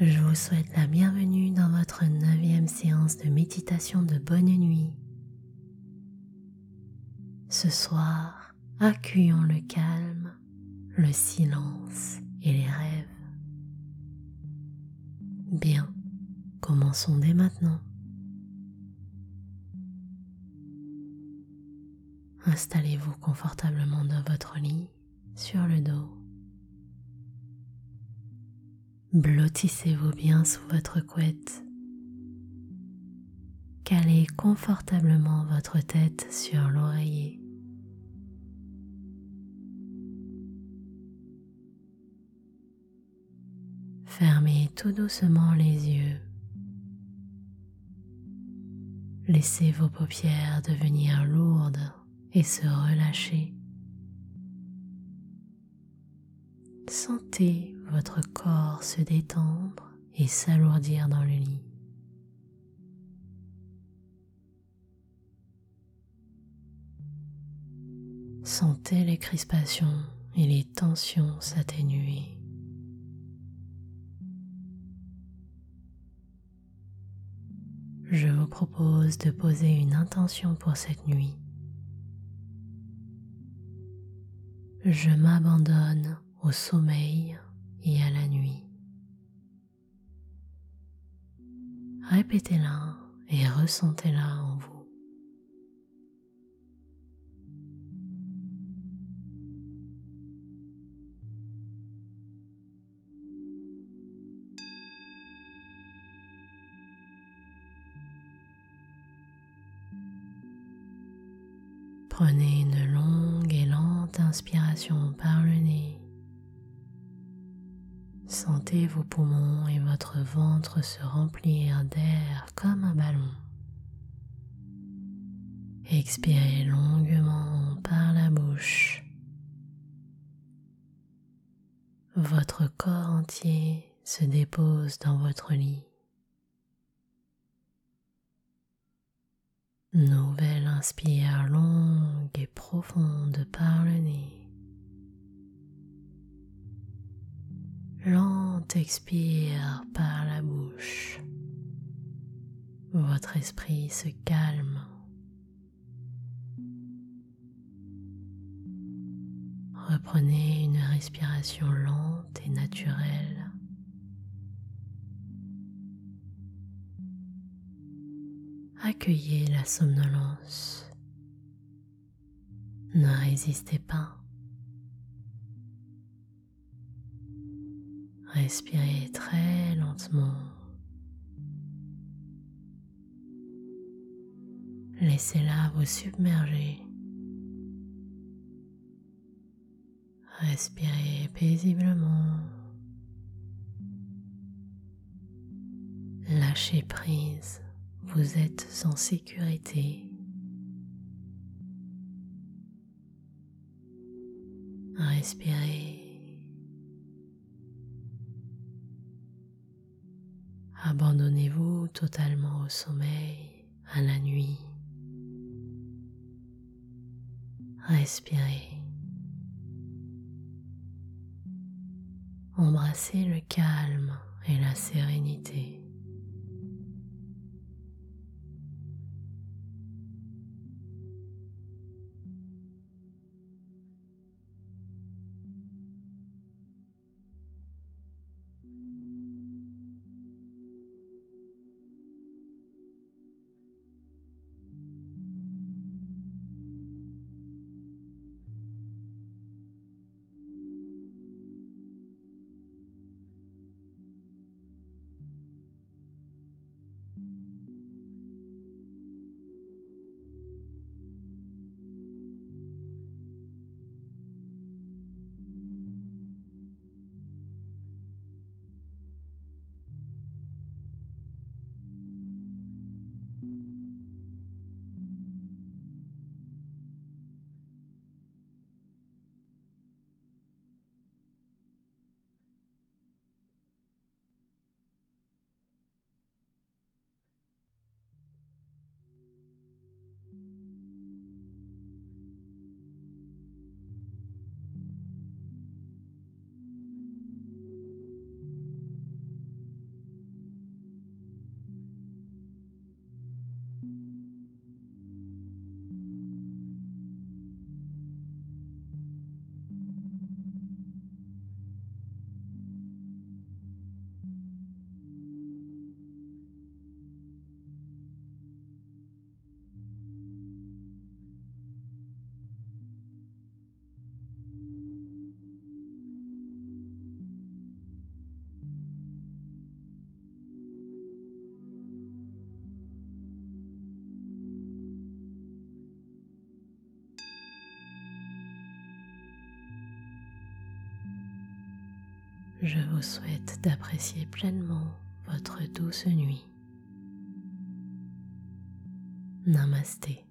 Je vous souhaite la bienvenue dans votre neuvième séance de méditation de bonne nuit. Ce soir, accueillons le calme, le silence et les rêves. Bien, commençons dès maintenant. Installez-vous confortablement dans votre lit, sur le dos. Blottissez-vous bien sous votre couette. Calez confortablement votre tête sur l'oreiller. Fermez tout doucement les yeux. Laissez vos paupières devenir lourdes et se relâcher. Sentez votre corps se détendre et s'alourdir dans le lit. Sentez les crispations et les tensions s'atténuer. Je vous propose de poser une intention pour cette nuit. Je m'abandonne au sommeil et à la nuit. Répétez-la et ressentez-la en vous. Prenez une longue et lente inspiration par le nez. Sentez vos poumons et votre ventre se remplir d'air comme un ballon. Expirez longuement par la bouche. Votre corps entier se dépose dans votre lit. Nouvelle inspire longue et profonde par le nez. Expire par la bouche. Votre esprit se calme. Reprenez une respiration lente et naturelle. Accueillez la somnolence. Ne résistez pas. Respirez très lentement. Laissez-la vous submerger. Respirez paisiblement. Lâchez prise. Vous êtes en sécurité. Respirez. Abandonnez-vous totalement au sommeil, à la nuit. Respirez. Embrassez le calme et la sérénité. Je vous souhaite d'apprécier pleinement votre douce nuit. Namasté.